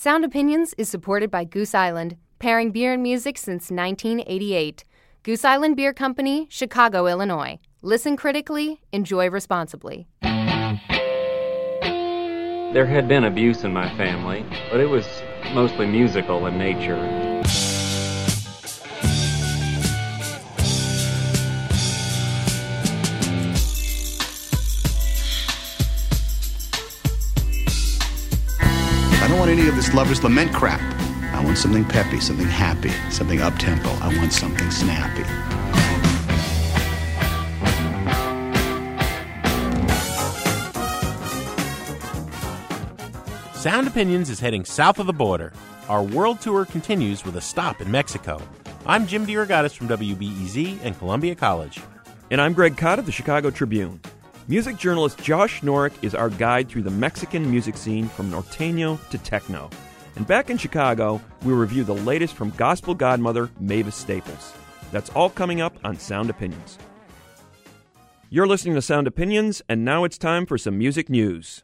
Sound Opinions is supported by Goose Island, pairing beer and music since 1988. Goose Island Beer Company, Chicago, Illinois. Listen critically, enjoy responsibly. There had been abuse in my family, but it was mostly musical in nature. Any of this lover's lament crap. I want something peppy, something happy, something up tempo. I want something snappy. Sound Opinions is heading south of the border. Our world tour continues with a stop in Mexico. I'm Jim DeRogatis from WBEZ and Columbia College. And I'm Greg Kot of the Chicago Tribune. Music journalist Josh Norek is our guide through the Mexican music scene from norteño to techno. And back in Chicago, we review the latest from gospel godmother Mavis Staples. That's all coming up on Sound Opinions. You're listening to Sound Opinions, and now it's time for some music news.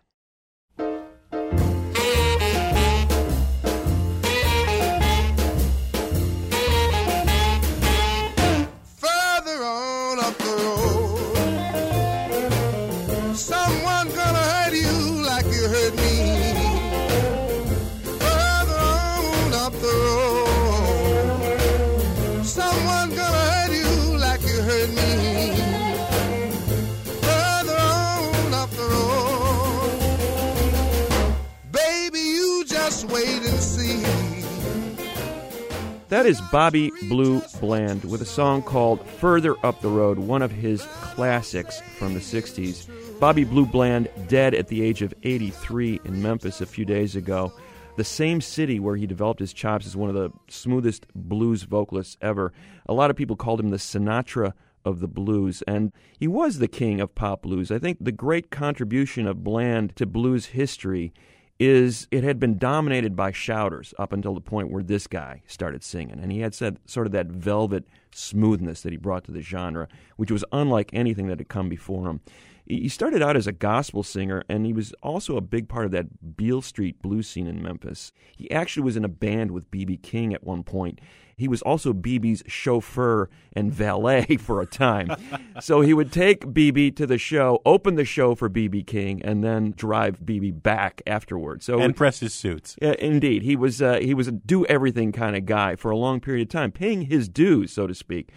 That is Bobby Blue Bland with a song called Further Up the Road, one of his classics from the 60s. Bobby Blue Bland dead at the age of 83 in Memphis a few days ago. The same city where he developed his chops as one of the smoothest blues vocalists ever. A lot of people called him the Sinatra of the blues, and he was the king of pop blues. I think the great contribution of Bland to blues history is it had been dominated by shouters up until the point where this guy started singing. And he had said sort of that velvet smoothness that he brought to the genre, which was unlike anything that had come before him. He started out as a gospel singer, and he was also a big part of that Beale Street blues scene in Memphis. He actually was in a band with B.B. King at one point. He was also BB's chauffeur and valet for a time. so he would take BB to the show, open the show for BB King, and then drive BB back afterwards. So And press his suits. yeah, indeed, he was uh, he was a do everything kind of guy for a long period of time, paying his dues, so to speak.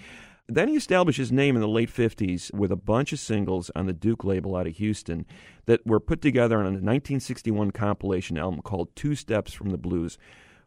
Then he established his name in the late 50s with a bunch of singles on the Duke label out of Houston that were put together on a 1961 compilation album called Two Steps from the Blues.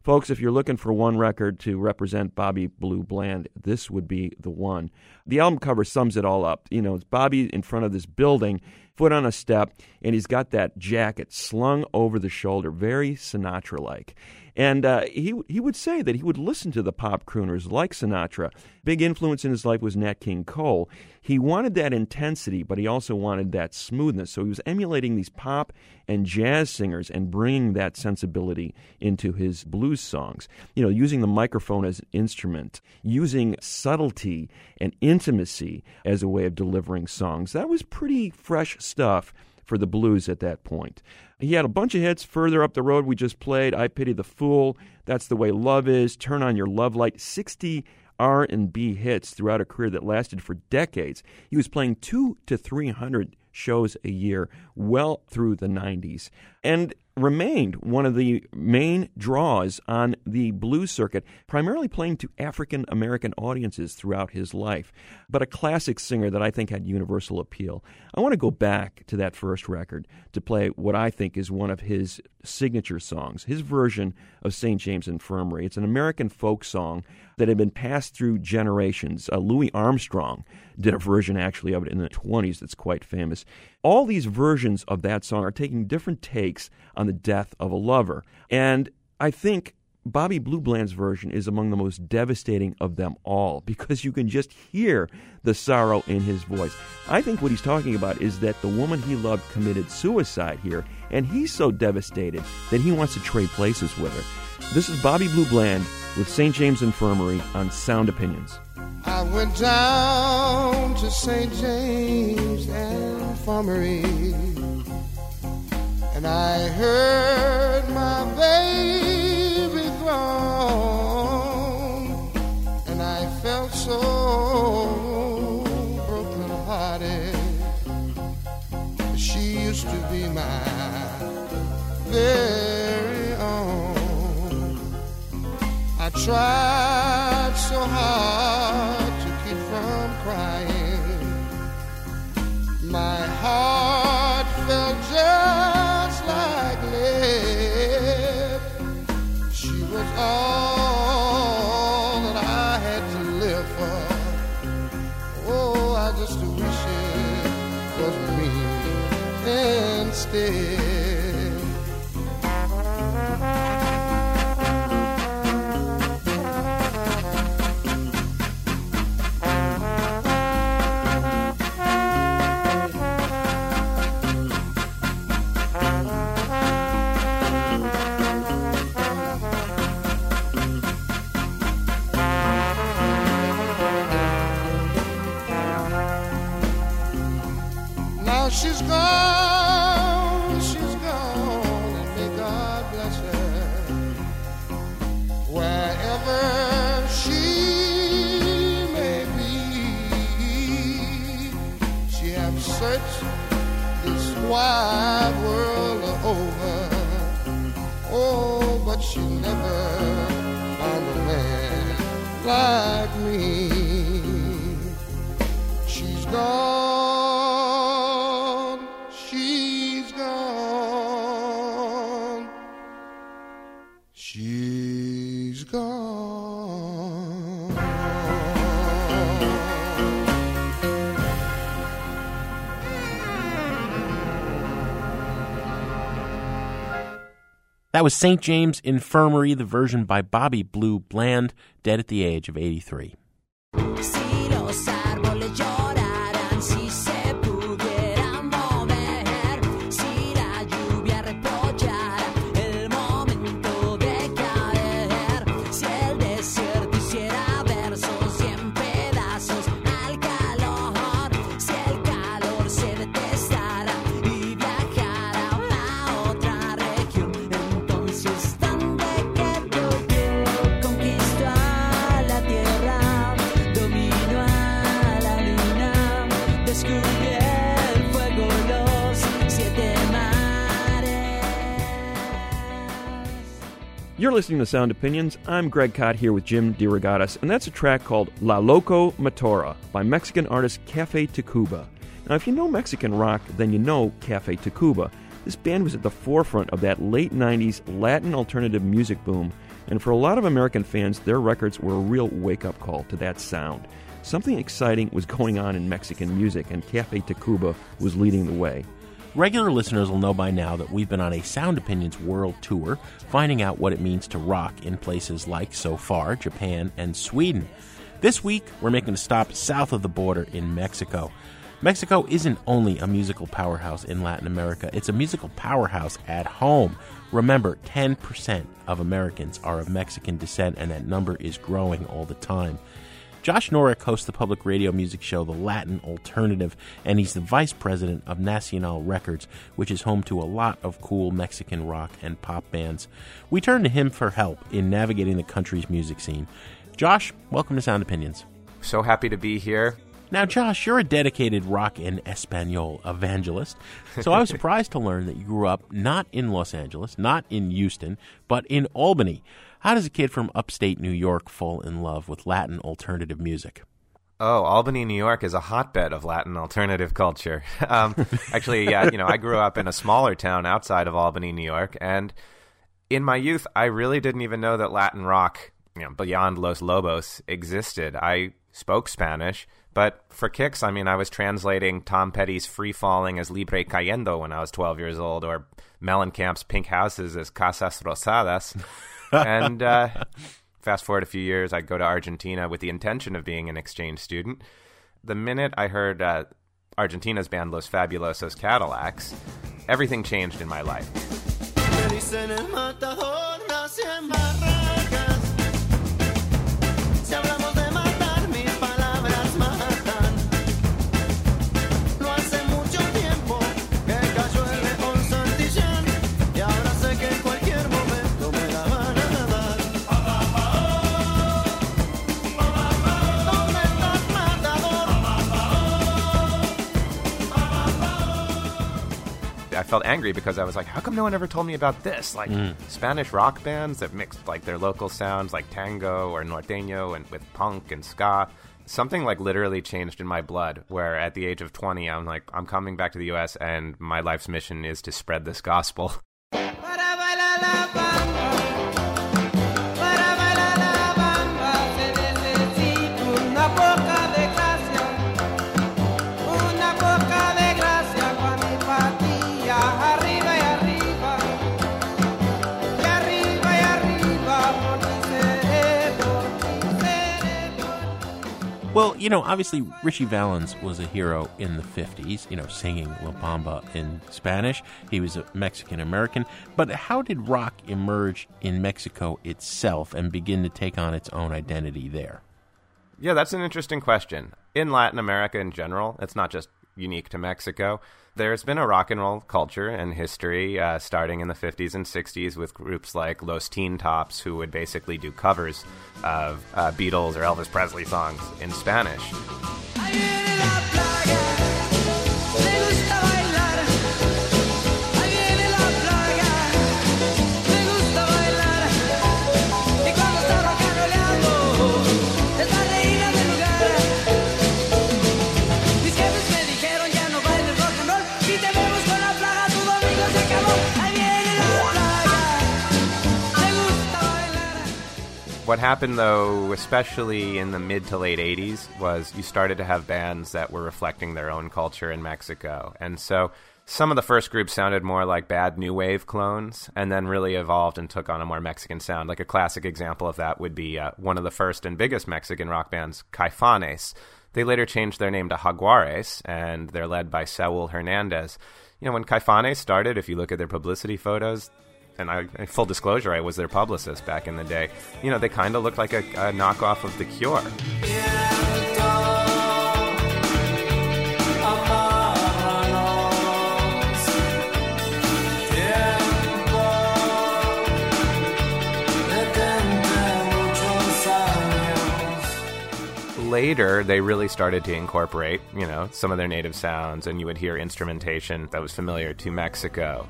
Folks, if you're looking for one record to represent Bobby Blue Bland, this would be the one. The album cover sums it all up. You know, it's Bobby in front of this building, foot on a step, and he's got that jacket slung over the shoulder, very Sinatra like. And uh, he he would say that he would listen to the pop crooners like Sinatra. Big influence in his life was Nat King Cole. He wanted that intensity, but he also wanted that smoothness. So he was emulating these pop and jazz singers and bringing that sensibility into his blues songs. You know, using the microphone as an instrument, using subtlety and intimacy as a way of delivering songs. That was pretty fresh stuff for the blues at that point. He had a bunch of hits further up the road we just played. I Pity the Fool, That's the Way Love Is, Turn on Your Love Light, 60 R&B hits throughout a career that lasted for decades. He was playing 2 to 300 shows a year well through the 90s and remained one of the main draws on the blues circuit, primarily playing to African American audiences throughout his life. But a classic singer that I think had universal appeal. I want to go back to that first record to play what I think is one of his signature songs, his version of St. James Infirmary. It's an American folk song that had been passed through generations. Uh, Louis Armstrong did a version actually of it in the 20s that's quite famous. All these versions of that song are taking different takes on the death of a lover. And I think Bobby Blue Bland's version is among the most devastating of them all because you can just hear the sorrow in his voice. I think what he's talking about is that the woman he loved committed suicide here, and he's so devastated that he wants to trade places with her. This is Bobby Blue Bland with St. James Infirmary on Sound Opinions. I went down to St. James Infirmary and I heard my baby groan and I felt so brokenhearted. She used to be my very own. I tried so hard just wish it was me instead. That was St. James Infirmary, the version by Bobby Blue Bland, dead at the age of 83. Listening to Sound Opinions. I'm Greg Kot here with Jim DeRogatis, and that's a track called La Loco Motora by Mexican artist Cafe Tacuba. Now, if you know Mexican rock, then you know Cafe Tacuba. This band was at the forefront of that late 90s Latin alternative music boom, and for a lot of American fans, their records were a real wake up call to that sound. Something exciting was going on in Mexican music, and Cafe Tacuba was leading the way. Regular listeners will know by now that we've been on a Sound Opinions world tour, finding out what it means to rock in places like, so far, Japan and Sweden. This week, we're making a stop south of the border in Mexico. Mexico isn't only a musical powerhouse in Latin America, it's a musical powerhouse at home. Remember, 10% of Americans are of Mexican descent, and that number is growing all the time. Josh Norek hosts the public radio music show The Latin Alternative, and he's the vice president of Nacional Records, which is home to a lot of cool Mexican rock and pop bands. We turn to him for help in navigating the country's music scene. Josh, welcome to Sound Opinions. So happy to be here. Now, Josh, you're a dedicated rock and Espanol evangelist, so I was surprised to learn that you grew up not in Los Angeles, not in Houston, but in Albany. How does a kid from upstate New York fall in love with Latin alternative music? Oh, Albany, New York is a hotbed of Latin alternative culture. Um, actually, yeah, you know, I grew up in a smaller town outside of Albany, New York, and in my youth, I really didn't even know that Latin rock, you know, beyond Los Lobos, existed. I spoke Spanish, but for kicks, I mean, I was translating Tom Petty's "Free Falling" as "Libre Cayendo" when I was 12 years old, or Mellencamp's "Pink Houses" as "Casas Rosadas," and. Uh, Fast forward a few years, I go to Argentina with the intention of being an exchange student. The minute I heard uh, Argentina's band Los Fabulosos Cadillacs, everything changed in my life. Felt angry because I was like, how come no one ever told me about this? Like mm. Spanish rock bands that mixed like their local sounds like tango or norteño and with punk and ska. Something like literally changed in my blood where at the age of 20 I'm like I'm coming back to the US and my life's mission is to spread this gospel. Well, you know, obviously Ritchie Valens was a hero in the 50s, you know, singing La Bamba in Spanish. He was a Mexican American. But how did rock emerge in Mexico itself and begin to take on its own identity there? Yeah, that's an interesting question. In Latin America in general, it's not just unique to Mexico. There's been a rock and roll culture and history uh, starting in the 50s and 60s with groups like Los Teen Tops, who would basically do covers of uh, Beatles or Elvis Presley songs in Spanish. What happened, though, especially in the mid to late 80s, was you started to have bands that were reflecting their own culture in Mexico. And so some of the first groups sounded more like bad new wave clones and then really evolved and took on a more Mexican sound. Like a classic example of that would be uh, one of the first and biggest Mexican rock bands, Caifanes. They later changed their name to Jaguares, and they're led by Saul Hernandez. You know, when Caifanes started, if you look at their publicity photos, and I, full disclosure, I was their publicist back in the day. You know, they kind of looked like a, a knockoff of The Cure. Later, they really started to incorporate, you know, some of their native sounds, and you would hear instrumentation that was familiar to Mexico.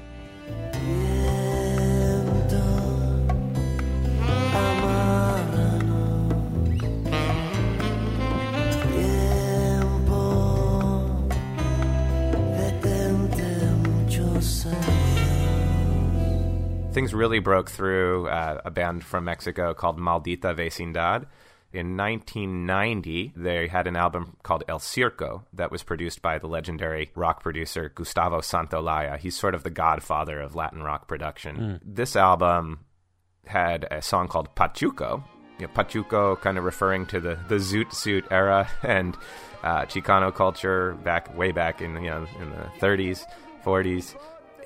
Things really broke through uh, a band from Mexico called Maldita Vecindad. In 1990, they had an album called El Circo that was produced by the legendary rock producer Gustavo Santaolalla. He's sort of the godfather of Latin rock production. This album had a song called Pachuco. You know, Pachuco kind of referring to the, the Zoot Suit era and uh, Chicano culture back way back in you know in the 30s, 40s.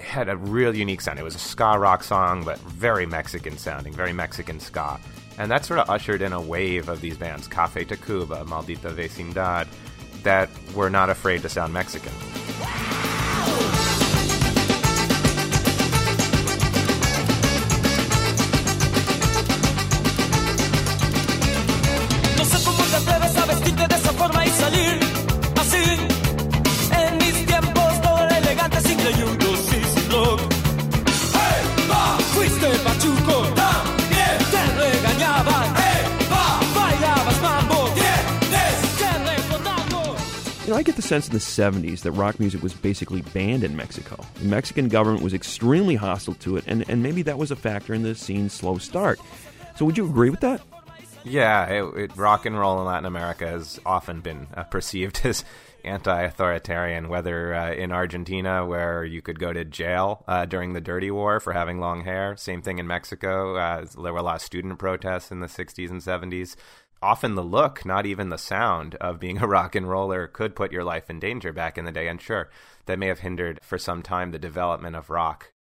Had a real unique sound. It was a ska rock song, but very Mexican sounding, very Mexican ska. And that sort of ushered in a wave of these bands, Cafe Tacuba, Maldita Vecindad, that were not afraid to sound Mexican. Sense in the 70s that rock music was basically banned in Mexico. The Mexican government was extremely hostile to it, and, and maybe that was a factor in the scene's slow start. So, would you agree with that? Yeah, it, it, rock and roll in Latin America has often been uh, perceived as anti-authoritarian. Whether uh, in Argentina, where you could go to jail uh, during the Dirty War for having long hair, same thing in Mexico. Uh, there were a lot of student protests in the '60s and '70s. Often the look, not even the sound of being a rock and roller, could put your life in danger back in the day. And sure, that may have hindered for some time the development of rock.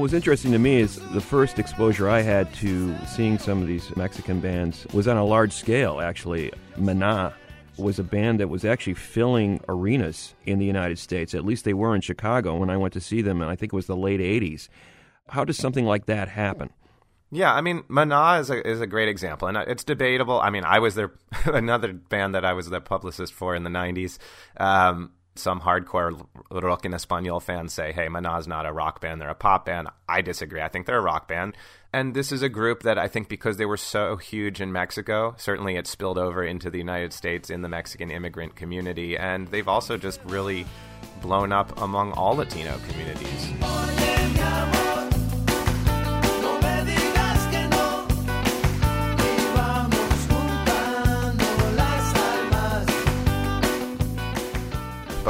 What was interesting to me is the first exposure I had to seeing some of these Mexican bands was on a large scale, actually. Maná was a band that was actually filling arenas in the United States. At least they were in Chicago when I went to see them, and I think it was the late 80s. How does something like that happen? Yeah, I mean, Maná is a is a great example, and it's debatable. I mean, I was their another band that I was the publicist for in the '90s. Um, some hardcore rock en español fans say, "Hey, Maná's not a rock band; they're a pop band." I disagree. I think they're a rock band, and this is a group that I think because they were so huge in Mexico, certainly it spilled over into the United States in the Mexican immigrant community, and they've also just really blown up among all Latino communities.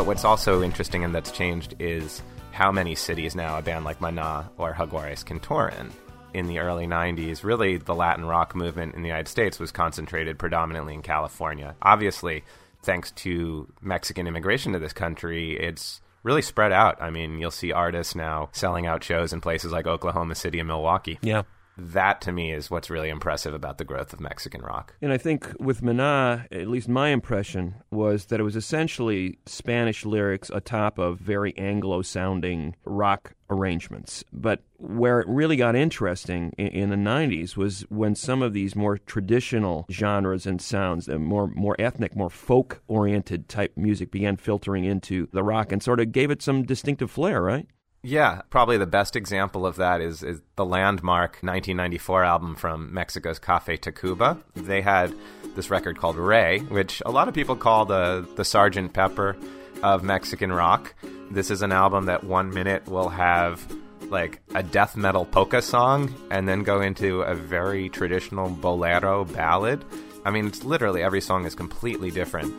But what's also interesting and that's changed is how many cities now a band like Maná or Jaguares can tour in. In the early 90s, really the Latin rock movement in the United States was concentrated predominantly in California. Obviously, thanks to Mexican immigration to this country, it's really spread out. I mean, you'll see artists now selling out shows in places like Oklahoma City and Milwaukee. Yeah. That to me is what's really impressive about the growth of Mexican rock. And I think with Maná, at least my impression was that it was essentially Spanish lyrics atop of very Anglo sounding rock arrangements. But where it really got interesting in, in the 90s was when some of these more traditional genres and sounds, the more, more ethnic, more folk oriented type music began filtering into the rock and sort of gave it some distinctive flair, right? Yeah, probably the best example of that is, is the landmark 1994 album from Mexico's Cafe Tacuba. They had this record called Re, which a lot of people call the, the Sergeant Pepper of Mexican rock. This is an album that one minute will have like a death metal polka song and then go into a very traditional bolero ballad. I mean, it's literally every song is completely different.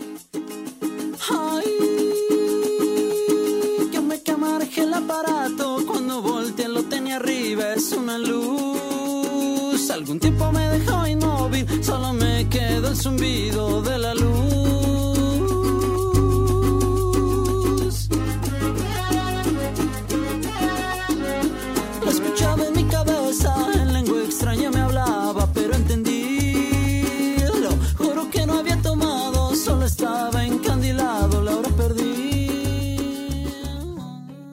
Ay, cuando volteé lo tenía arriba, es una luz. Algún tiempo me dejó inmóvil, solo me quedó el zumbido de la luz.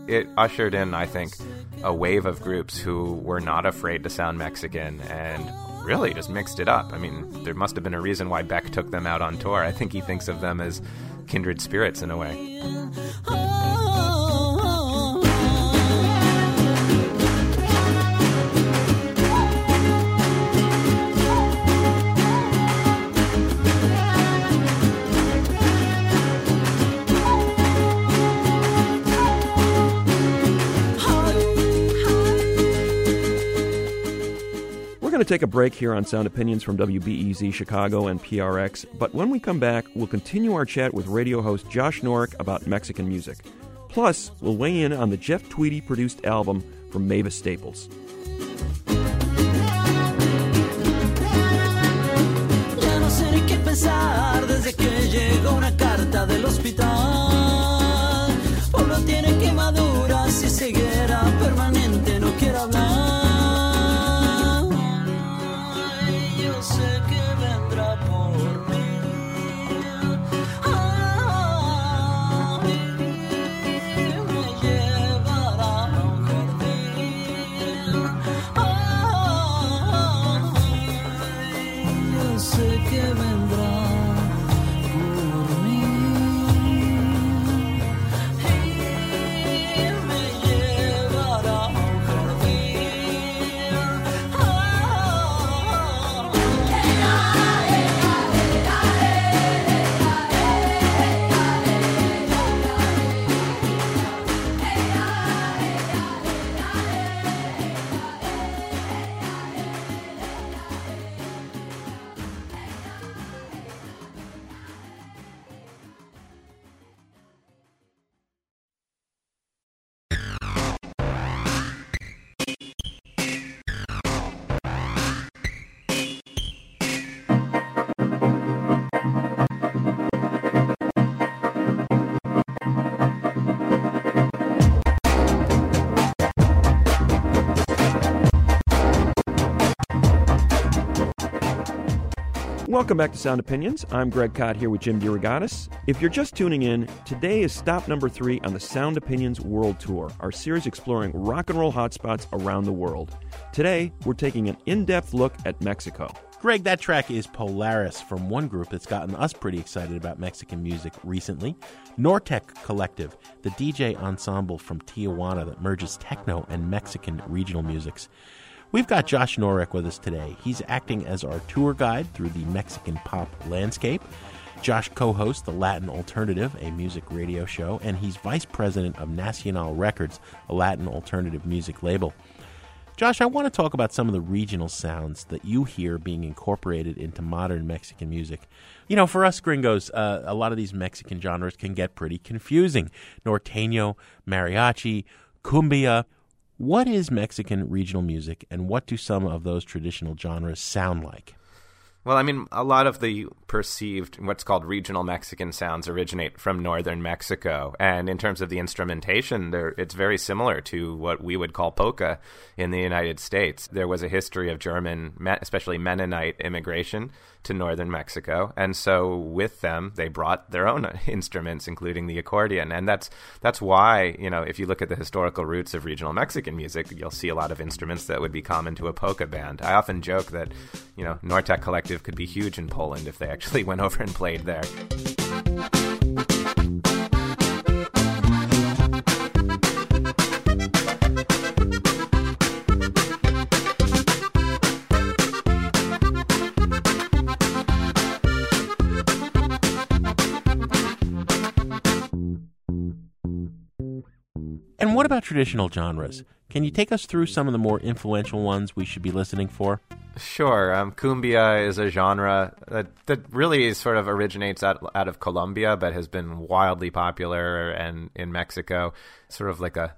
It ushered in, I think, a wave of groups who were not afraid to sound Mexican and really just mixed it up. I mean, there must have been a reason why Beck took them out on tour. I think he thinks of them as kindred spirits in a way. Oh, going to take a break here on Sound Opinions from WBEZ Chicago and PRX, but when we come back, we'll continue our chat with radio host Josh Norek about Mexican music. Plus, we'll weigh in on the Jeff Tweedy produced album from Mavis Staples. Tiene quemaduras y ceguera Welcome back to Sound Opinions. I'm Greg Kot here with Jim DeRogatis. If you're just tuning in, today is stop number three on the Sound Opinions World Tour, our series exploring rock and roll hotspots around the world. Today, we're taking an in depth look at Mexico. Greg, that track is Polaris from one group that's gotten us pretty excited about Mexican music recently Nortec Collective, the DJ ensemble from Tijuana that merges techno and Mexican regional musics. We've got Josh Norek with us today. He's acting as our tour guide through the Mexican pop landscape. Josh co hosts The Latin Alternative, a music radio show, and he's vice president of Nacional Records, a Latin alternative music label. Josh, I want to talk about some of the regional sounds that you hear being incorporated into modern Mexican music. You know, for us gringos, uh, a lot of these Mexican genres can get pretty confusing. Norteño, mariachi, cumbia. What is Mexican regional music, and what do some of those traditional genres sound like? Well, I mean, a lot of the perceived what's called regional Mexican sounds originate from northern Mexico, and in terms of the instrumentation, it's very similar to what we would call polka in the United States. There was a history of German, especially Mennonite immigration to northern Mexico, and so with them they brought their own instruments, including the accordion, and that's that's why you know if you look at the historical roots of regional Mexican music, you'll see a lot of instruments that would be common to a polka band. I often joke that you know Nortec Collective could be huge in Poland if they actually went over and played there. And what about traditional genres? Can you take us through some of the more influential ones we should be listening for? Sure. Um, cumbia is a genre that, that really sort of originates out, out of Colombia, but has been wildly popular and in Mexico. Sort of like a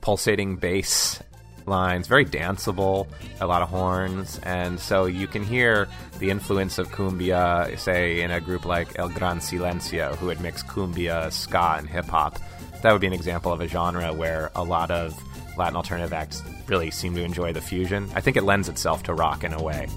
pulsating bass lines, very danceable, a lot of horns, and so you can hear the influence of cumbia, say, in a group like El Gran Silencio, who would mix cumbia, ska, and hip hop. That would be an example of a genre where a lot of Latin alternative acts really seem to enjoy the fusion. I think it lends itself to rock in a way.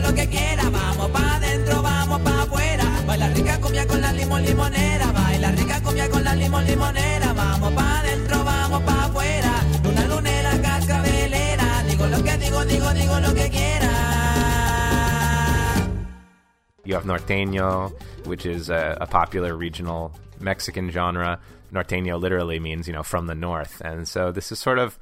Lo que quiera. Vamos pa adentro, vamos pa afuera. Baila rica cumbia con la limón limonera. Baila rica cumbia con la limón limonera. Vamos pa adentro, vamos pa afuera. Luna lunera, cascabelera. Digo lo que digo, digo, digo lo que quiera. You have norteño, which is a, a popular regional Mexican genre. Norteño literally means, you know, from the north. And so this is sort of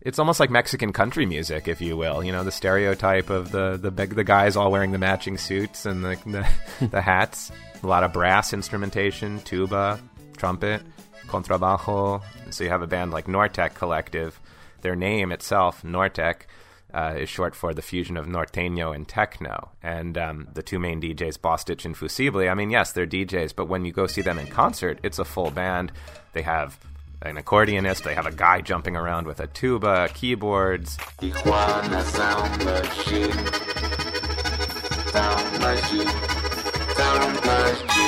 it's almost like Mexican country music, if you will. You know, the stereotype of the the the guys all wearing the matching suits and the, the the hats. A lot of brass instrumentation, tuba, trumpet, contrabajo. So you have a band like Nortec Collective. Their name itself, Nortec, uh, is short for the fusion of norteño and techno. And um, the two main DJs, Bostich and Fusible, I mean, yes, they're DJs, but when you go see them in concert, it's a full band. They have an accordionist, they have a guy jumping around with a tuba, keyboards. Sound machine. Sound machine. Sound machine.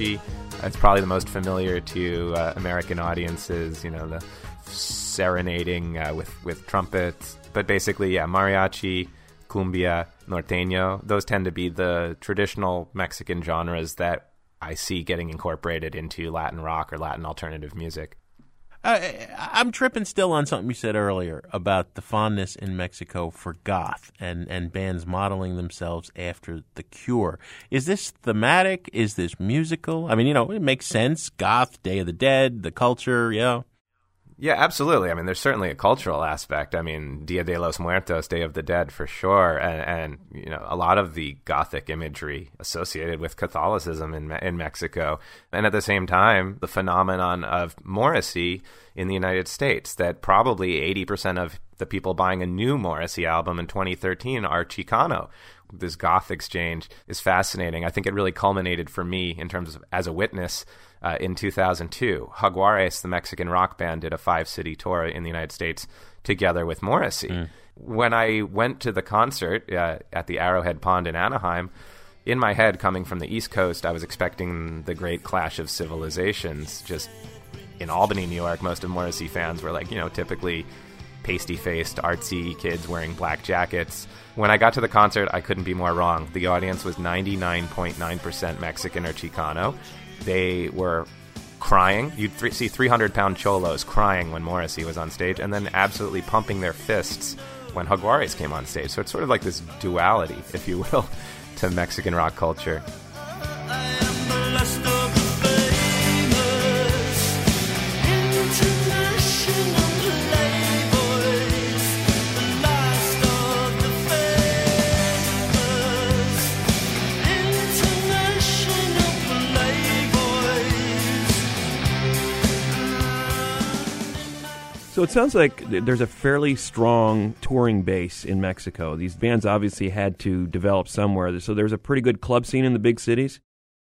It's probably the most familiar to uh, American audiences. You know, the serenading uh, with with trumpets. But basically, yeah, mariachi, cumbia, norteño. Those tend to be the traditional Mexican genres that I see getting incorporated into Latin rock or Latin alternative music. Uh, I'm tripping still on something you said earlier about the fondness in Mexico for goth and, and bands modeling themselves after The Cure. Is this thematic? Is this musical? I mean, you know, it makes sense. Goth, Day of the Dead, the culture, know. Yeah, absolutely. I mean, there's certainly a cultural aspect. I mean, Dia de los Muertos, Day of the Dead, for sure, and, and you know, a lot of the Gothic imagery associated with Catholicism in in Mexico, and at the same time, the phenomenon of Morrissey in the United States. That probably 80% of the people buying a new Morrissey album in 2013 are Chicano. This goth exchange is fascinating. I think it really culminated for me in terms of as a witness uh, in 2002. Jaguares, the Mexican rock band, did a five city tour in the United States together with Morrissey. When I went to the concert uh, at the Arrowhead Pond in Anaheim, in my head, coming from the East Coast, I was expecting the great clash of civilizations. Just in Albany, New York, most of Morrissey fans were like, you know, typically pasty faced, artsy kids wearing black jackets. When I got to the concert, I couldn't be more wrong. The audience was 99.9% Mexican or Chicano. They were crying. You'd th- see 300 pound cholos crying when Morrissey was on stage, and then absolutely pumping their fists when Jaguares came on stage. So it's sort of like this duality, if you will, to Mexican rock culture. So it sounds like there's a fairly strong touring base in Mexico. These bands obviously had to develop somewhere. So there's a pretty good club scene in the big cities.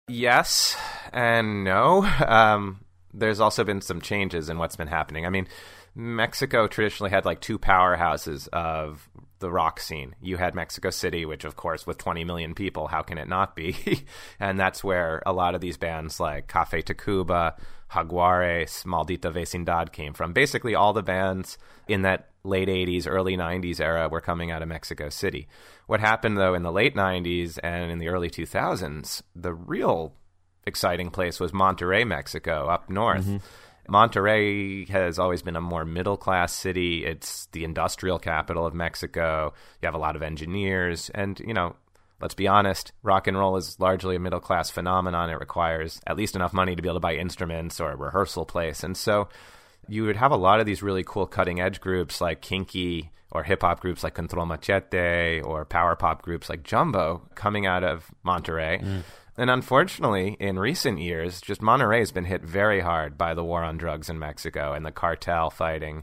Yes and no. Um, there's also been some changes in what's been happening. I mean, Mexico traditionally had like two powerhouses of the rock scene. You had Mexico City, which, of course, with 20 million people, how can it not be? and that's where a lot of these bands like Cafe Tacuba, Jaguares, Maldita Vecindad came from. Basically, all the bands in that late 80s, early 90s era were coming out of Mexico City. What happened, though, in the late 90s and in the early 2000s, the real exciting place was Monterrey, Mexico, up north. Mm-hmm. Monterrey has always been a more middle class city. It's the industrial capital of Mexico. You have a lot of engineers. And, you know, let's be honest, rock and roll is largely a middle class phenomenon. It requires at least enough money to be able to buy instruments or a rehearsal place. And so you would have a lot of these really cool cutting edge groups like Kinky or hip hop groups like Control Machete or power pop groups like Jumbo coming out of Monterrey. Mm. And unfortunately, in recent years, just Monterrey has been hit very hard by the war on drugs in Mexico and the cartel fighting.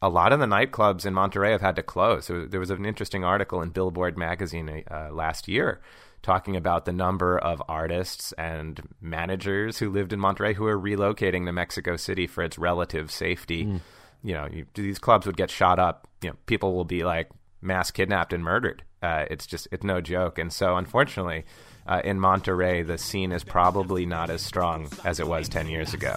A lot of the nightclubs in Monterrey have had to close. There was- There was an interesting article in Billboard magazine uh, last year talking about the number of artists and managers who lived in Monterrey who are relocating to Mexico City for its relative safety. You know, you, these clubs would get shot up. You know, people will be like mass kidnapped and murdered. Uh, it's just it's no joke. And so, unfortunately, uh, in Monterrey, the scene is probably not as strong as it was ten years ago.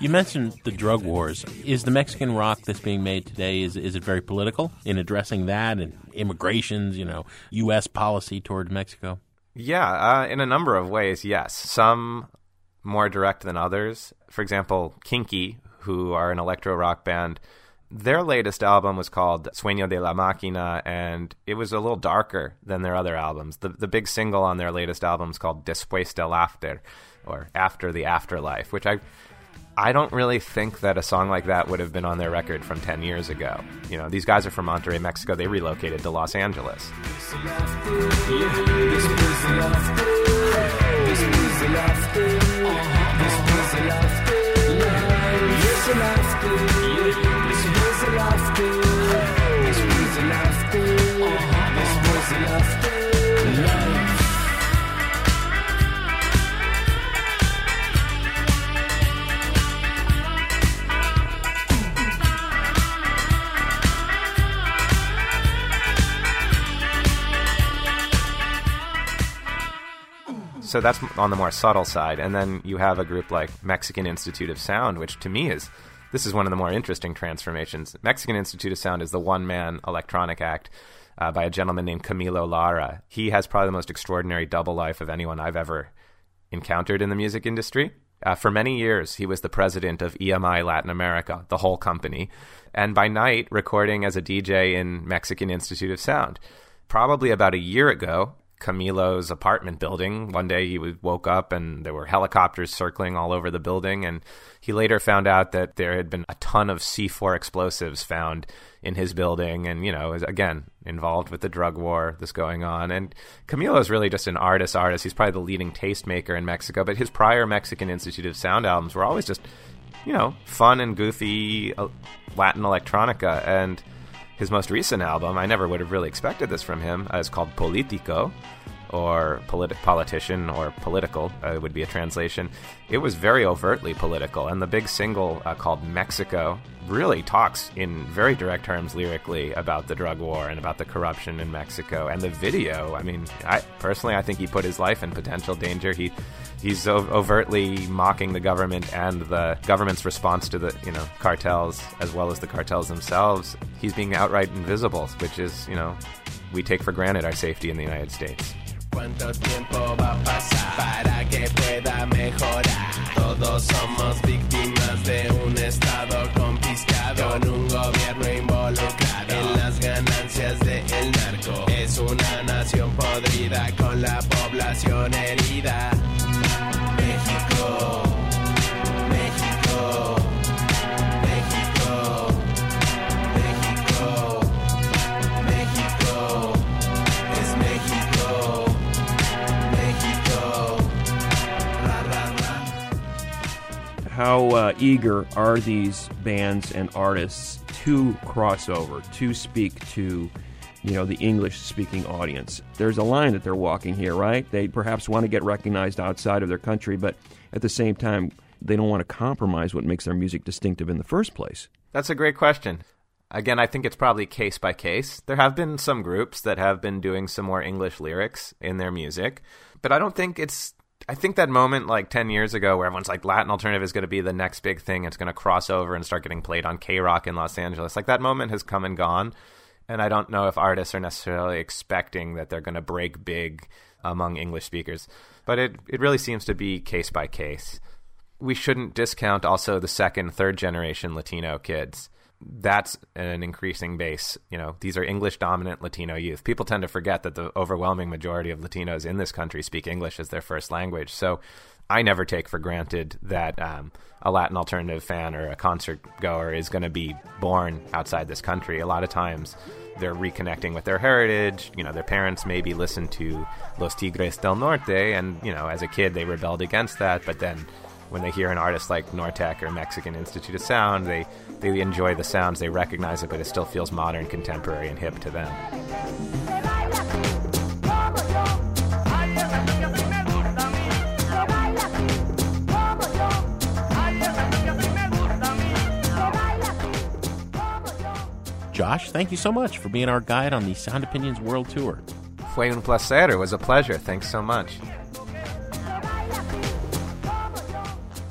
You mentioned the drug wars. Is the Mexican rock that's being made today is is it very political in addressing that and immigrations, you know, U.S. policy toward Mexico? Yeah, uh, in a number of ways, yes. Some more direct than others. For example, Kinky, who are an electro rock band, their latest album was called Sueño de la Máquina, and it was a little darker than their other albums. The, the big single on their latest album is called Después del After, or After the Afterlife, which I. I don't really think that a song like that would have been on their record from 10 years ago. You know, these guys are from Monterrey, Mexico. They relocated to Los Angeles. So that's on the more subtle side. And then you have a group like Mexican Institute of Sound, which to me is this is one of the more interesting transformations. Mexican Institute of Sound is the one man electronic act uh, by a gentleman named Camilo Lara. He has probably the most extraordinary double life of anyone I've ever encountered in the music industry. Uh, for many years, he was the president of EMI Latin America, the whole company, and by night, recording as a DJ in Mexican Institute of Sound. Probably about a year ago, Camilo's apartment building. One day he woke up and there were helicopters circling all over the building. And he later found out that there had been a ton of C4 explosives found in his building. And, you know, again involved with the drug war that's going on. And Camilo is really just an artist artist. He's probably the leading tastemaker in Mexico. But his prior Mexican Institute of Sound albums were always just, you know, fun and goofy uh, Latin electronica. And his most recent album, I never would have really expected this from him, uh, is called Politico, or politi- politician, or political, uh, would be a translation. It was very overtly political, and the big single uh, called Mexico really talks in very direct terms lyrically about the drug war and about the corruption in Mexico. And the video, I mean, I personally, I think he put his life in potential danger. He he's overtly mocking the government and the government's response to the you know cartels as well as the cartels themselves. He's being outright invisible, which is you know we take for granted our safety in the United States. ¿Cuánto tiempo va a pasar para que pueda mejorar? Todos somos víctimas de un estado confiscado con un gobierno How uh, eager are these bands and artists to cross over, to speak to, you know, the English-speaking audience? There's a line that they're walking here, right? They perhaps want to get recognized outside of their country, but at the same time, they don't want to compromise what makes their music distinctive in the first place. That's a great question. Again, I think it's probably case by case. There have been some groups that have been doing some more English lyrics in their music, but I don't think it's. I think that moment like 10 years ago where everyone's like Latin alternative is going to be the next big thing. It's going to cross over and start getting played on KROQ in Los Angeles. Like that moment has come and gone. And I don't know if artists are necessarily expecting that they're going to break big among English speakers. But it, it really seems to be case by case we shouldn't discount also the second, third generation Latino kids. That's an increasing base. You know, these are English dominant Latino youth. People tend to forget that the overwhelming majority of Latinos in this country speak English as their first language. So I never take for granted that um, a Latin alternative fan or a concert goer is going to be born outside this country. A lot of times they're reconnecting with their heritage. You know, their parents maybe listened to Los Tigres del Norte, and, you know, as a kid they rebelled against that, but then when they hear an artist like Nortec or Mexican Institute of Sound, they, they enjoy the sounds, they recognize it, but it still feels modern, contemporary, and hip to them. Josh, thank you so much for being our guide on the Sound Opinions World Tour. Fue un placer. It was a pleasure. Thanks so much.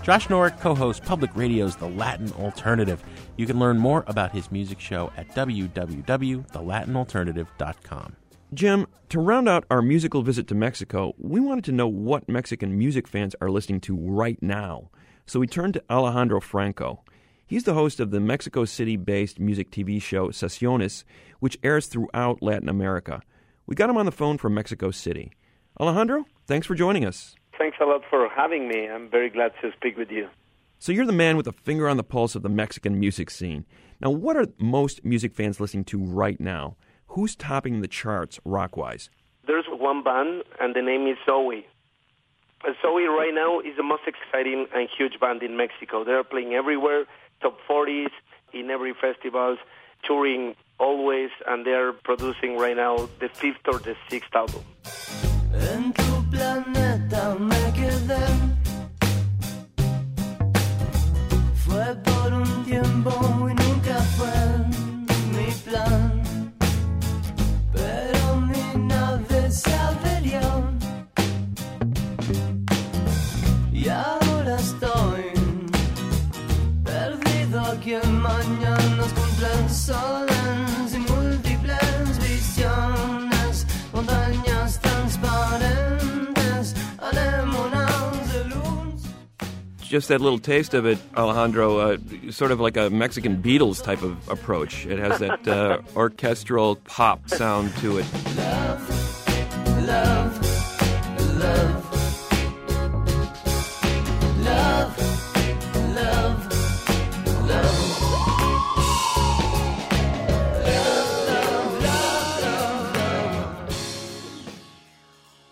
Josh Norek co hosts Public Radio's The Latin Alternative. You can learn more about his music show at www.thelatinalternative.com. Jim, to round out our musical visit to Mexico, we wanted to know what Mexican music fans are listening to right now. So we turned to Alejandro Franco. He's the host of the Mexico City based music TV show Sesiones, which airs throughout Latin America. We got him on the phone from Mexico City. Alejandro, thanks for joining us. Thanks a lot for having me. I'm very glad to speak with you. So you're the man with a finger on the pulse of the Mexican music scene. Now, what are most music fans listening to right now? Who's topping the charts rock-wise? There's one band, and the name is Zoe. Zoe right now is the most exciting and huge band in Mexico. They're playing everywhere, top 40s, in every festivals, touring always, and they're producing right now the fifth or the sixth album. en tu planeta me quedé. Fue por un tiempo y nunca fue mi plan, pero mi nave se averió y ahora estoy perdido aquí en mañanas contra el sol. Just that little taste of it, Alejandro, uh, sort of like a Mexican Beatles type of approach. It has that uh, orchestral pop sound to it. Love, love, love, love, love.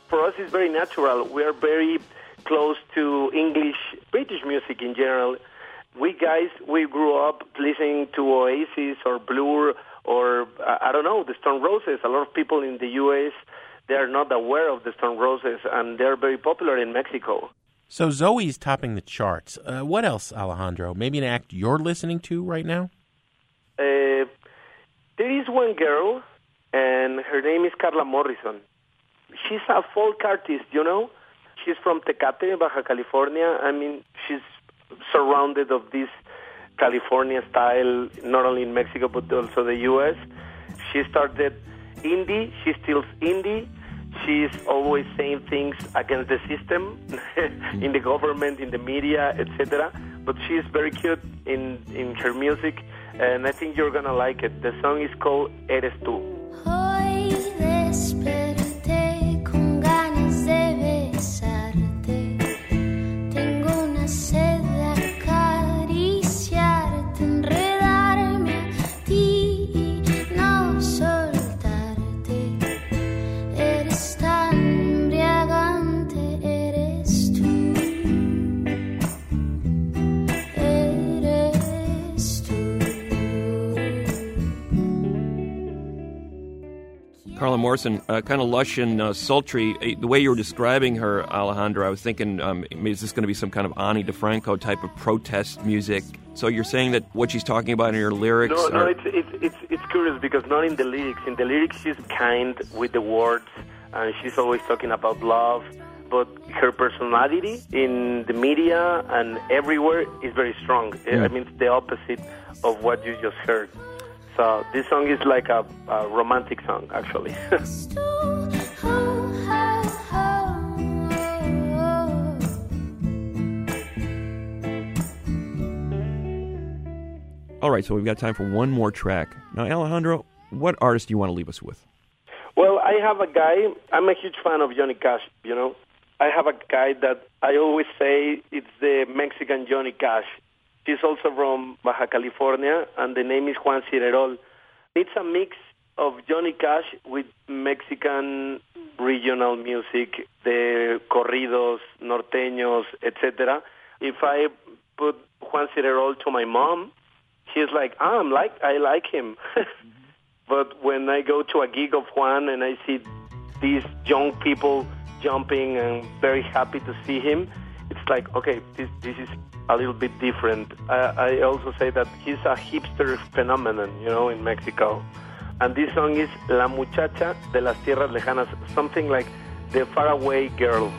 For us, it's very natural. We are very close to English, British music in general. We guys, we grew up listening to Oasis or Blur or I don't know, the Stone Roses. A lot of people in the U.S. they are not aware of the Stone Roses, and they're very popular in Mexico. So Zoe's topping the charts. Uh, what else, Alejandro? Maybe an act you're listening to right now? Uh, there is one girl, and her name is Carla Morrison. She's a folk artist, you know. She's from Tecate, Baja California. I mean, she's surrounded of this California style, not only in Mexico but also the U.S. She started indie. She still indie. She's always saying things against the system, in the government, in the media, etc. But she's very cute in in her music, and I think you're gonna like it. The song is called Eres tú. Hoy Carla Morrison, uh, kind of lush and uh, sultry. Uh, The way you were describing her, Alejandro, I was thinking, um, is this going to be some kind of Ani DeFranco type of protest music? So you're saying that what she's talking about in her lyrics No, no, are- it's, it's it's it's curious because not in the lyrics. In the lyrics, she's kind with the words, and she's always talking about love. But her personality in the media and everywhere is very strong. I mean, it's the opposite of what you just heard. So this song is like a, a romantic song, actually. All right, so we've got time for one more track. Now, Alejandro, what artist do you want to leave us with? Well, I have a guy. I'm a huge fan of Johnny Cash. You know, I have a guy that I always say it's the Mexican Johnny Cash. He's also from Baja California, and the name is Juan Cirerol. It's a mix of Johnny Cash with Mexican regional music, the corridos, norteños, etc. If I put Juan Cirerol to my mom, she's like, ah, I'm like, I like him. But when I go to a gig of Juan and I see these young people jumping and very happy to see him, it's like, okay, this, this is a little bit different. I, I also say that he's a hipster phenomenon, you know, in Mexico. And this song is La Muchacha de las Tierras Lejanas, something like The Faraway Girl.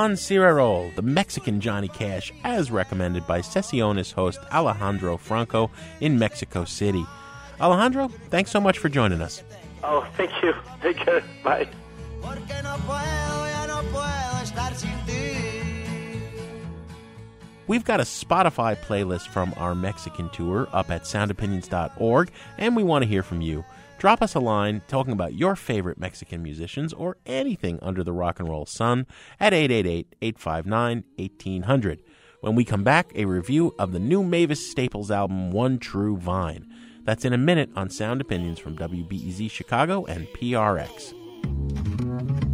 Juan Cirerol, the Mexican Johnny Cash, as recommended by Sesiones host Alejandro Franco in Mexico City. Alejandro, thanks so much for joining us. Oh, thank you. Take care. Bye. Porque no puedo, ya no puedo estar sin ti. We've got a Spotify playlist from our Mexican tour up at soundopinions.org, and we want to hear from you. Drop us a line talking about your favorite Mexican musicians or anything under the rock and roll sun at 888 859 1800. When we come back, a review of the new Mavis Staples album, One True Vine. That's in a minute on Sound Opinions from WBEZ Chicago and PRX.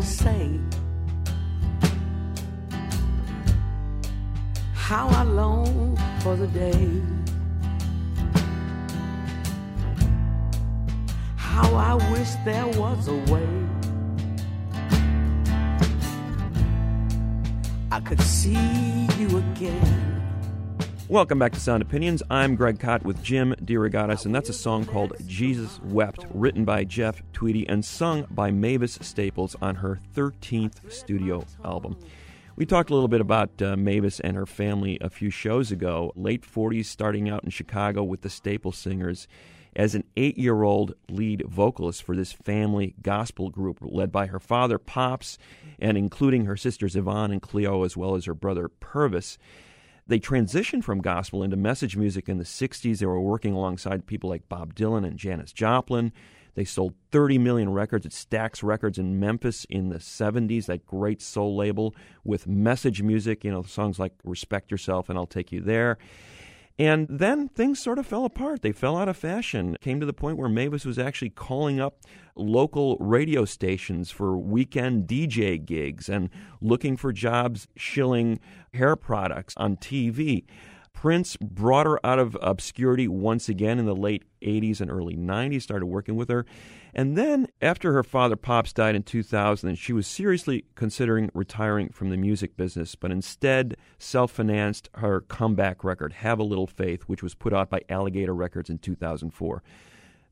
I Welcome back to Sound Opinions. I'm Greg Kot with Jim DeRogatis, and that's a song called Jesus Wept, written by Jeff Tweedy and sung by Mavis Staples on her 13th studio album. We talked a little bit about uh, Mavis and her family a few shows ago. Late 40s, starting out in Chicago with the Staples Singers as an eight year old lead vocalist for this family gospel group led by her father, Pops, and including her sisters Yvonne and Cleo, as well as her brother, Purvis. They transitioned from gospel into message music in the 60s. They were working alongside people like Bob Dylan and Janis Joplin. They sold 30 million records at Stax Records in Memphis in the 70s, that great soul label with message music, you know, songs like Respect Yourself and I'll Take You There. And then things sort of fell apart. They fell out of fashion. Came to the point where Mavis was actually calling up local radio stations for weekend DJ gigs and looking for jobs shilling hair products on TV. Prince brought her out of obscurity once again in the late 80s and early 90s, started working with her. And then, after her father Pops died in 2000, she was seriously considering retiring from the music business, but instead self financed her comeback record, Have a Little Faith, which was put out by Alligator Records in 2004.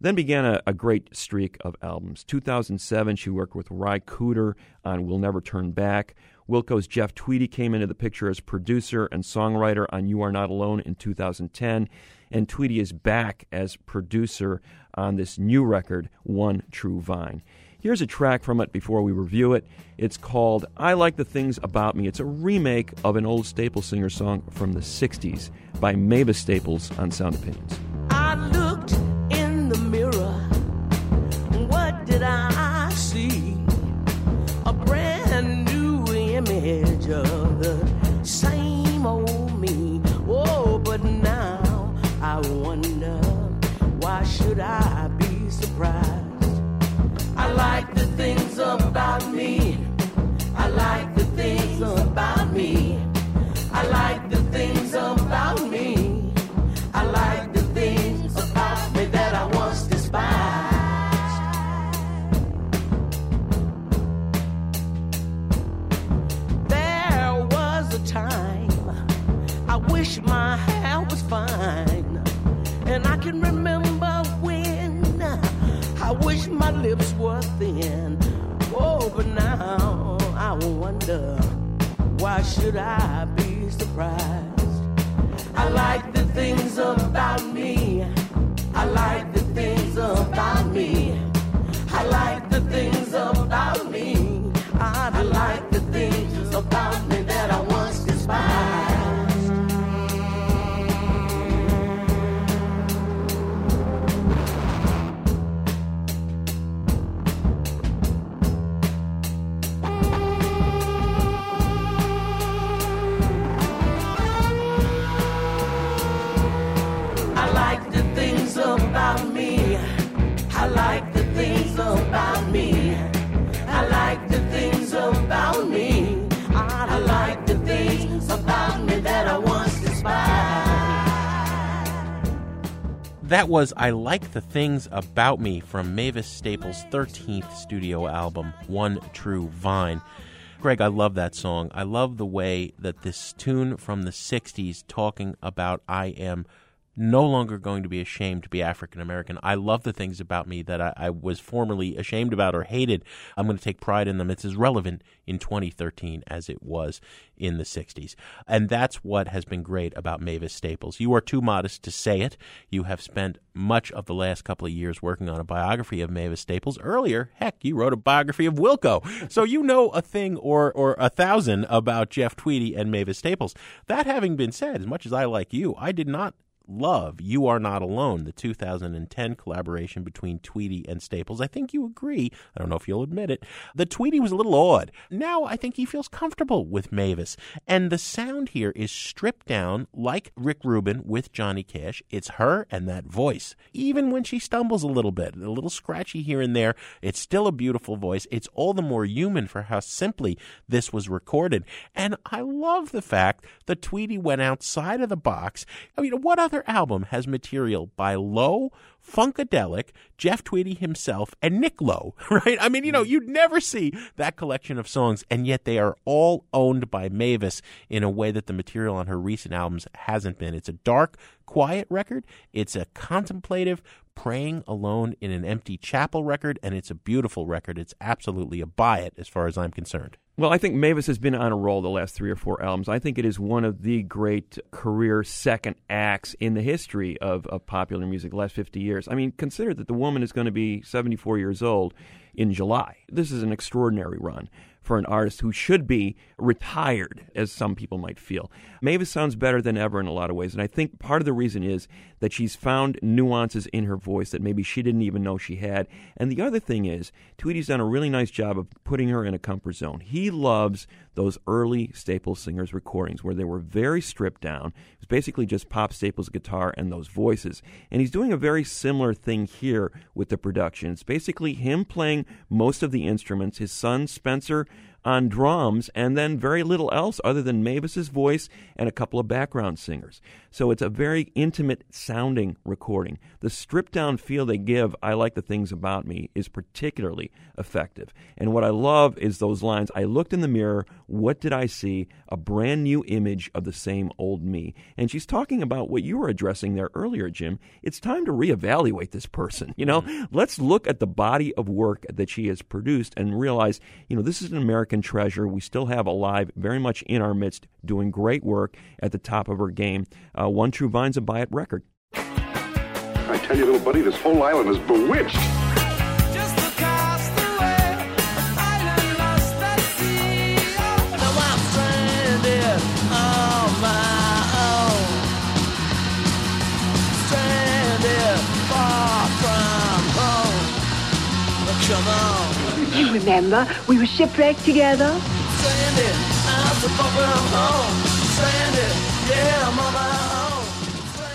Then began a, a, great streak of albums. 2007, she worked with Ry Cooder on We'll Never Turn Back. Wilco's Jeff Tweedy came into the picture as producer and songwriter on You Are Not Alone in 2010. And Tweedy is back as producer on this new record, One True Vine. Here's a track from it before we review it. It's called I Like the Things About Me. It's a remake of an old Staples singer song from the 60s by Mavis Staples on Sound Opinions. I looked in the mirror. What did I see? A brand new image of I should I be surprised? I like the things about me. That was I Like the Things About Me from Mavis Staples' 13th studio album, One True Vine. Greg, I love that song. I love the way that this tune from the 60s talking about I am no longer going to be ashamed to be African American. I love the things about me that I, I was formerly ashamed about or hated. I'm going to take pride in them. It's as relevant in 2013 as it was in the 60s. And that's what has been great about Mavis Staples. You are too modest to say it. You have spent much of the last couple of years working on a biography of Mavis Staples. Earlier, heck, you wrote a biography of Wilco. So you know a thing or, or a thousand about Jeff Tweedy and Mavis Staples. That having been said, as much as I like you, I did not love You Are Not Alone, the 2010 collaboration between Tweedy and Staples. I think you agree. I don't know if you'll admit it. The Tweedy was a little odd. Now I think he feels comfortable with Mavis. And the sound here is stripped down like Rick Rubin with Johnny Cash. It's her and that voice. Even when she stumbles a little bit, a little scratchy here and there, it's still a beautiful voice. It's all the more human for how simply this was recorded. And I love the fact that Tweedy went outside of the box. I mean, what other album has material by Low, Funkadelic, Jeff Tweedy himself, and Nick Lowe, right? I mean, you know, mm. you'd never see that collection of songs, and yet they are all owned by Mavis in a way that the material on her recent albums hasn't been. It's a dark, quiet record. It's a contemplative, praying alone in an empty chapel record, and it's a beautiful record. It's absolutely a buy it as far as I'm concerned. Well, I think Mavis has been on a roll the last three or four albums. I think it is one of the great career second acts in the history of, of popular music the last 50 years. I mean, consider that the woman is going to be 74 years old in July. This is an extraordinary run for an artist who should be retired, as some people might feel. Mavis sounds better than ever in a lot of ways, and I think part of the reason is that she's found nuances in her voice that maybe she didn't even know she had. And the other thing is, Tweedy's done a really nice job of putting her in a comfort zone. He loves those early Staples Singers recordings where they were very stripped down. It was basically just Pop Staples guitar and those voices. And he's doing a very similar thing here with the production. It's basically him playing most of the instruments, his son Spencer on drums, and then very little else other than Mavis's voice and a couple of background singers. So it's a very intimate sounding recording. The stripped down feel they give, I like the things about me, is particularly effective. And what I love is those lines I looked in the mirror, what did I see? A brand new image of the same old me. And she's talking about what you were addressing there earlier, Jim. It's time to reevaluate this person. You know, mm-hmm. let's look at the body of work that she has produced and realize, you know, this is an American treasure. We still have alive very much in our midst, doing great work at the top of her game. Uh, One True Vine's a buy it record. I tell you, little buddy, this whole island is bewitched. Now I'm stranded on my own. Stranded far from home. Come on. You remember, we were shipwrecked together. Stranded, I'm so far from home. Stranded, yeah, I'm on my own.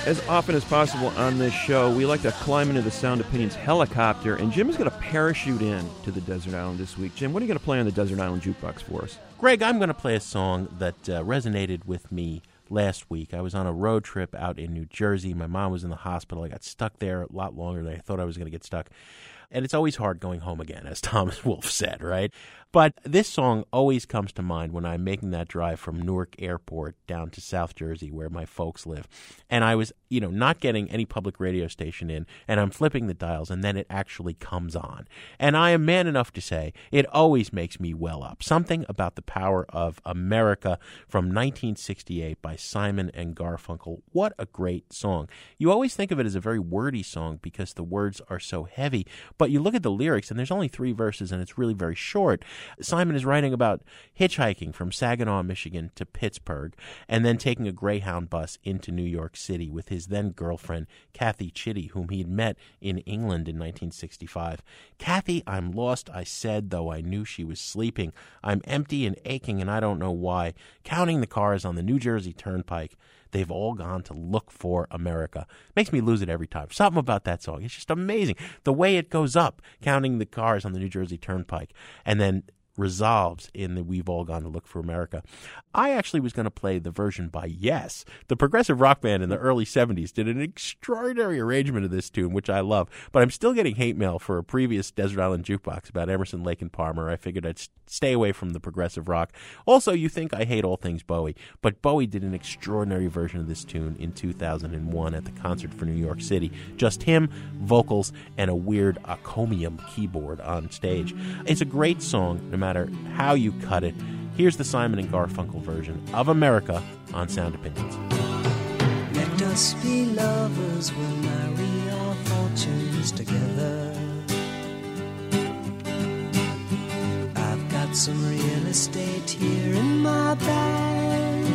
As often as possible on this show, we like to climb into the Sound Opinions helicopter, and Jim is going to parachute in to the desert island this week. Jim, what are you going to play on the desert island jukebox for us? Greg, I'm going to play a song that uh, resonated with me last week. I was on a road trip out in New Jersey. My mom was in the hospital. I got stuck there a lot longer than I thought I was going to get stuck. And it's always hard going home again, as Thomas Wolfe said, right? But this song always comes to mind when I'm making that drive from Newark Airport down to South Jersey, where my folks live. And I was, you know, not getting any public radio station in, and I'm flipping the dials, and then it actually comes on. And I am man enough to say it always makes me well up. Something about the power of America from 1968 by Simon and Garfunkel. What a great song. You always think of it as a very wordy song because the words are so heavy, but you look at the lyrics, and there's only three verses, and it's really very short. Simon is writing about hitchhiking from Saginaw, Michigan to Pittsburgh, and then taking a Greyhound bus into New York City with his then girlfriend, Kathy Chitty, whom he had met in England in 1965. Kathy, I'm lost, I said, though I knew she was sleeping. I'm empty and aching, and I don't know why. Counting the cars on the New Jersey Turnpike. They've all gone to look for America. Makes me lose it every time. Something about that song. It's just amazing. The way it goes up, counting the cars on the New Jersey Turnpike, and then resolves in the We've All Gone to Look for America. I actually was going to play the version by Yes. The progressive rock band in the early 70s did an extraordinary arrangement of this tune, which I love. But I'm still getting hate mail for a previous Desert Island Jukebox about Emerson, Lake, and Palmer. I figured I'd stay away from the progressive rock. Also, you think I hate all things Bowie, but Bowie did an extraordinary version of this tune in 2001 at the concert for New York City. Just him, vocals, and a weird acomium keyboard on stage. It's a great song, no matter how you cut it. Here's the Simon and Garfunkel version of America on Sound Opinions. Let us be lovers, we'll marry our fortunes together. I've got some real estate here in my bag.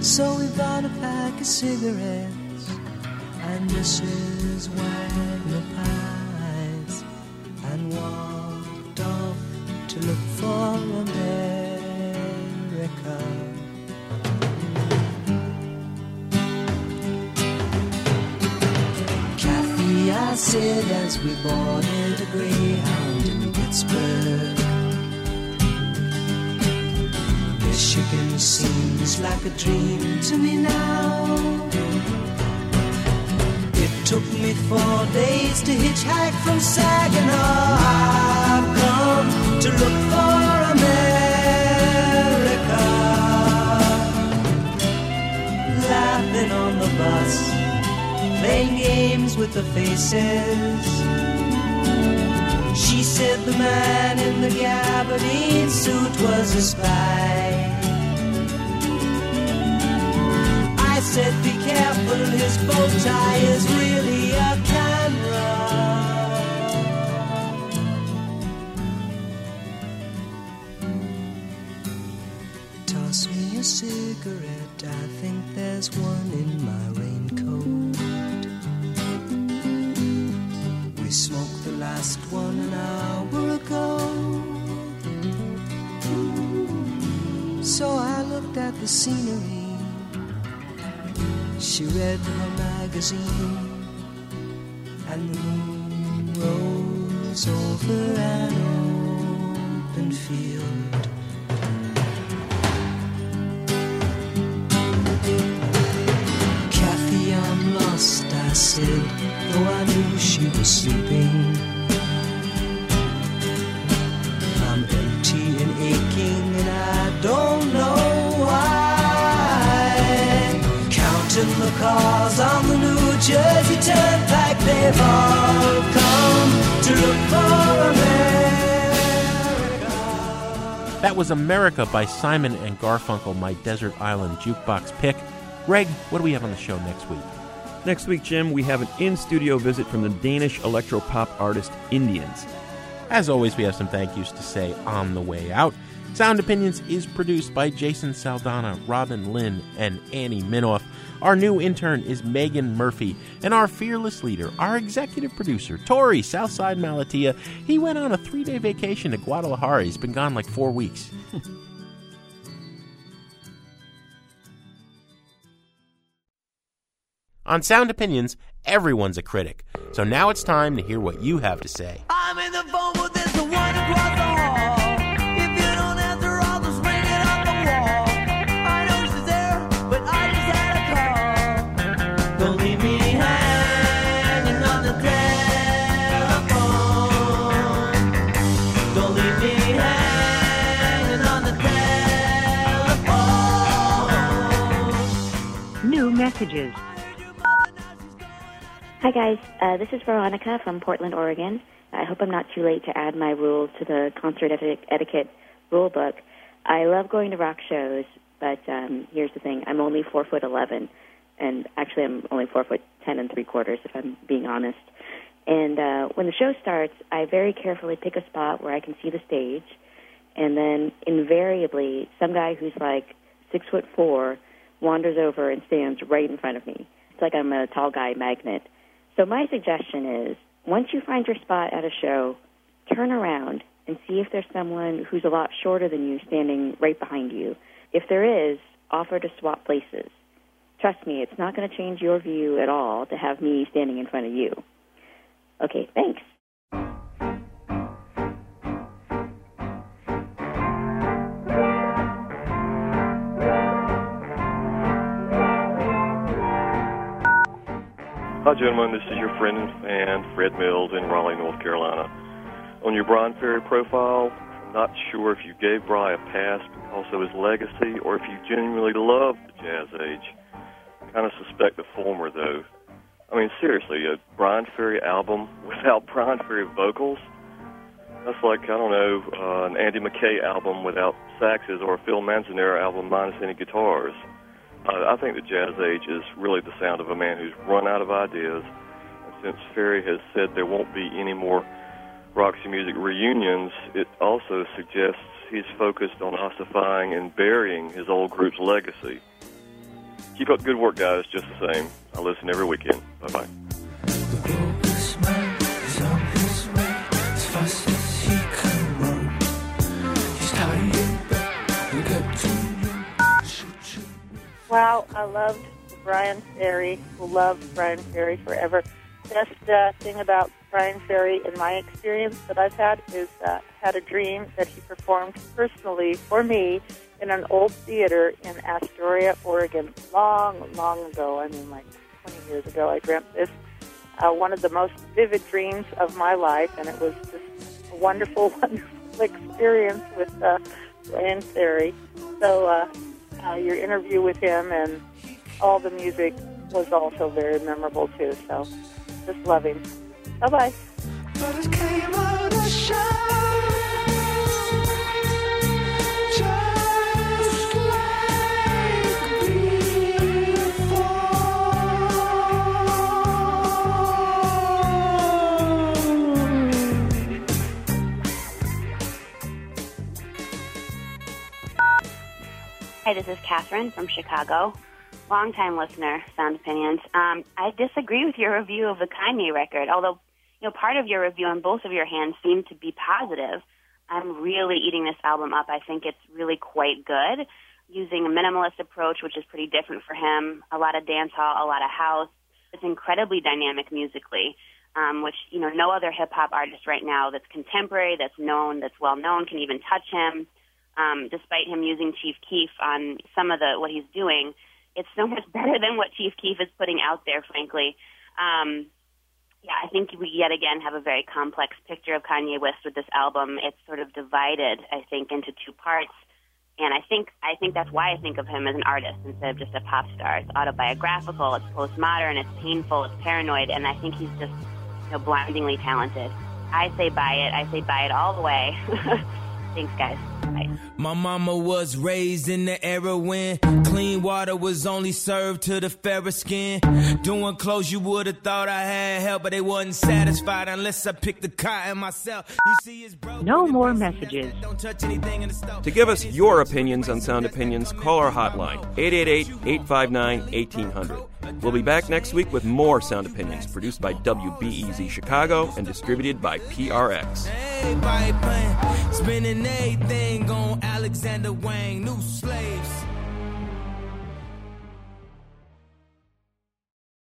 So we bought a pack of cigarettes and Mrs. Wagner pies and walked off to look for America. Kathy, I said as we boarded a Greyhound in Pittsburgh. Michigan seems like a dream to me now. It took me four days to hitchhike from Saginaw. To look for America. Laughing on the bus, playing games with the faces. She said the man in the gabardine suit was a spy. I said, be careful, his bow tie is really a camera. Cigarette, I think there's one in my raincoat. We smoked the last one an hour ago. So I looked at the scenery. She read her magazine, and the moon rose over an open field. Sleeping. I'm empty and aching, and I don't know why. Counting the cars on the New Jersey Turnpike, they've all come to look for America. That was America by Simon and Garfunkel, my Desert Island Jukebox pick. Greg, what do we have on the show next week? Next week, Jim, we have an in studio visit from the Danish electro pop artist Indians. As always, we have some thank yous to say on the way out. Sound Opinions is produced by Jason Saldanha, Robin Linn, and Annie Minoff. Our new intern is Megan Murphy, and our fearless leader, our executive producer, Torey Southside Malatia. He went on a three day vacation to Guadalajara. He's been gone like four weeks. on Sound Opinions, everyone's a critic. So now it's time to hear what you have to say. I'm in the phone, but there's one across the hall. If you don't answer, I'll just ring the wall. I know she's there, but I just had a call. Don't leave me hanging on the telephone. Don't leave me hanging on the telephone. New messages. Hi, guys. Uh, this is Veronica from Portland, Oregon. I hope I'm not too late to add my rules to the concert eti- etiquette rule book. I love going to rock shows, but um, here's the thing: I'm only four foot eleven, and actually, I'm only four foot ten and three quarters, if I'm being honest. And uh, when the show starts, I very carefully pick a spot where I can see the stage, and then invariably, some guy who's like six foot four wanders over and stands right in front of me. It's like I'm a tall guy magnet. So my suggestion is, once you find your spot at a show, turn around and see if there's someone who's a lot shorter than you standing right behind you. If there is, offer to swap places. Trust me, it's not going to change your view at all to have me standing in front of you. Okay, thanks. Hi, gentlemen. This is your friend and fan, Fred Mills in Raleigh, North Carolina. On your Bryan Ferry profile, I'm not sure if you gave Brian a pass because of his legacy or if you genuinely love the jazz age. I kind of suspect the former, though. I mean, seriously, a Bryan Ferry album without Bryan Ferry vocals? That's like, I don't know, uh, an Andy Mackay album without saxes or a Phil Manzanera album minus any guitars. I think the jazz age is really the sound of a man who's run out of ideas. And since Ferry has said there won't be any more Roxy Music reunions, it also suggests he's focused on ossifying and burying his old group's legacy. Keep up good work, guys, just the same. I listen every weekend. Bye bye. Wow, I loved Bryan Ferry. Will love Bryan Ferry forever. Best uh, thing about Bryan Ferry, in my experience that I've had, is uh, had a dream that he performed personally for me in an old theater in Astoria, Oregon, long, long ago. I mean, like 20 years ago, I dreamt this. Uh, one of the most vivid dreams of my life, and it was just a wonderful, wonderful experience with uh, Bryan Ferry. So, uh, uh, your interview with him and all the music was also very memorable too. So, just love him. Bye bye. Hi, this is Catherine from Chicago. Longtime listener, Sound Opinions. Um, I disagree with your review of the Kanye record, although you know part of your review on both of your hands seemed to be positive. I'm really eating this album up. I think it's really quite good, using a minimalist approach, which is pretty different for him. A lot of dance hall, a lot of house. It's incredibly dynamic musically, um, which you know no other hip hop artist right now that's contemporary, that's known, that's well known can even touch him um, despite him using Chief Keef on some of the what he's doing, it's so much better than what Chief Keef is putting out there. Frankly, um, yeah, I think we yet again have a very complex picture of Kanye West with this album. It's sort of divided, I think, into two parts, and I think I think that's why I think of him as an artist instead of just a pop star. It's autobiographical, it's postmodern, it's painful, it's paranoid, and I think he's just you know blindingly talented. I say buy it. I say buy it all the way. Thanks, guys. Bye. My mama was raised in the era when clean water was only served to the fairer skin. Doing clothes you would have thought I had help, but they wasn't satisfied unless I picked the cotton myself. You see, it's broke. No more messages. Don't touch anything in the stove. To give us your opinions on Sound Opinions, call our hotline, 888-859-1800. We'll be back next week with more Sound Opinions, produced by WBEZ Chicago and distributed by PRX. On Alexander Wang, new slaves.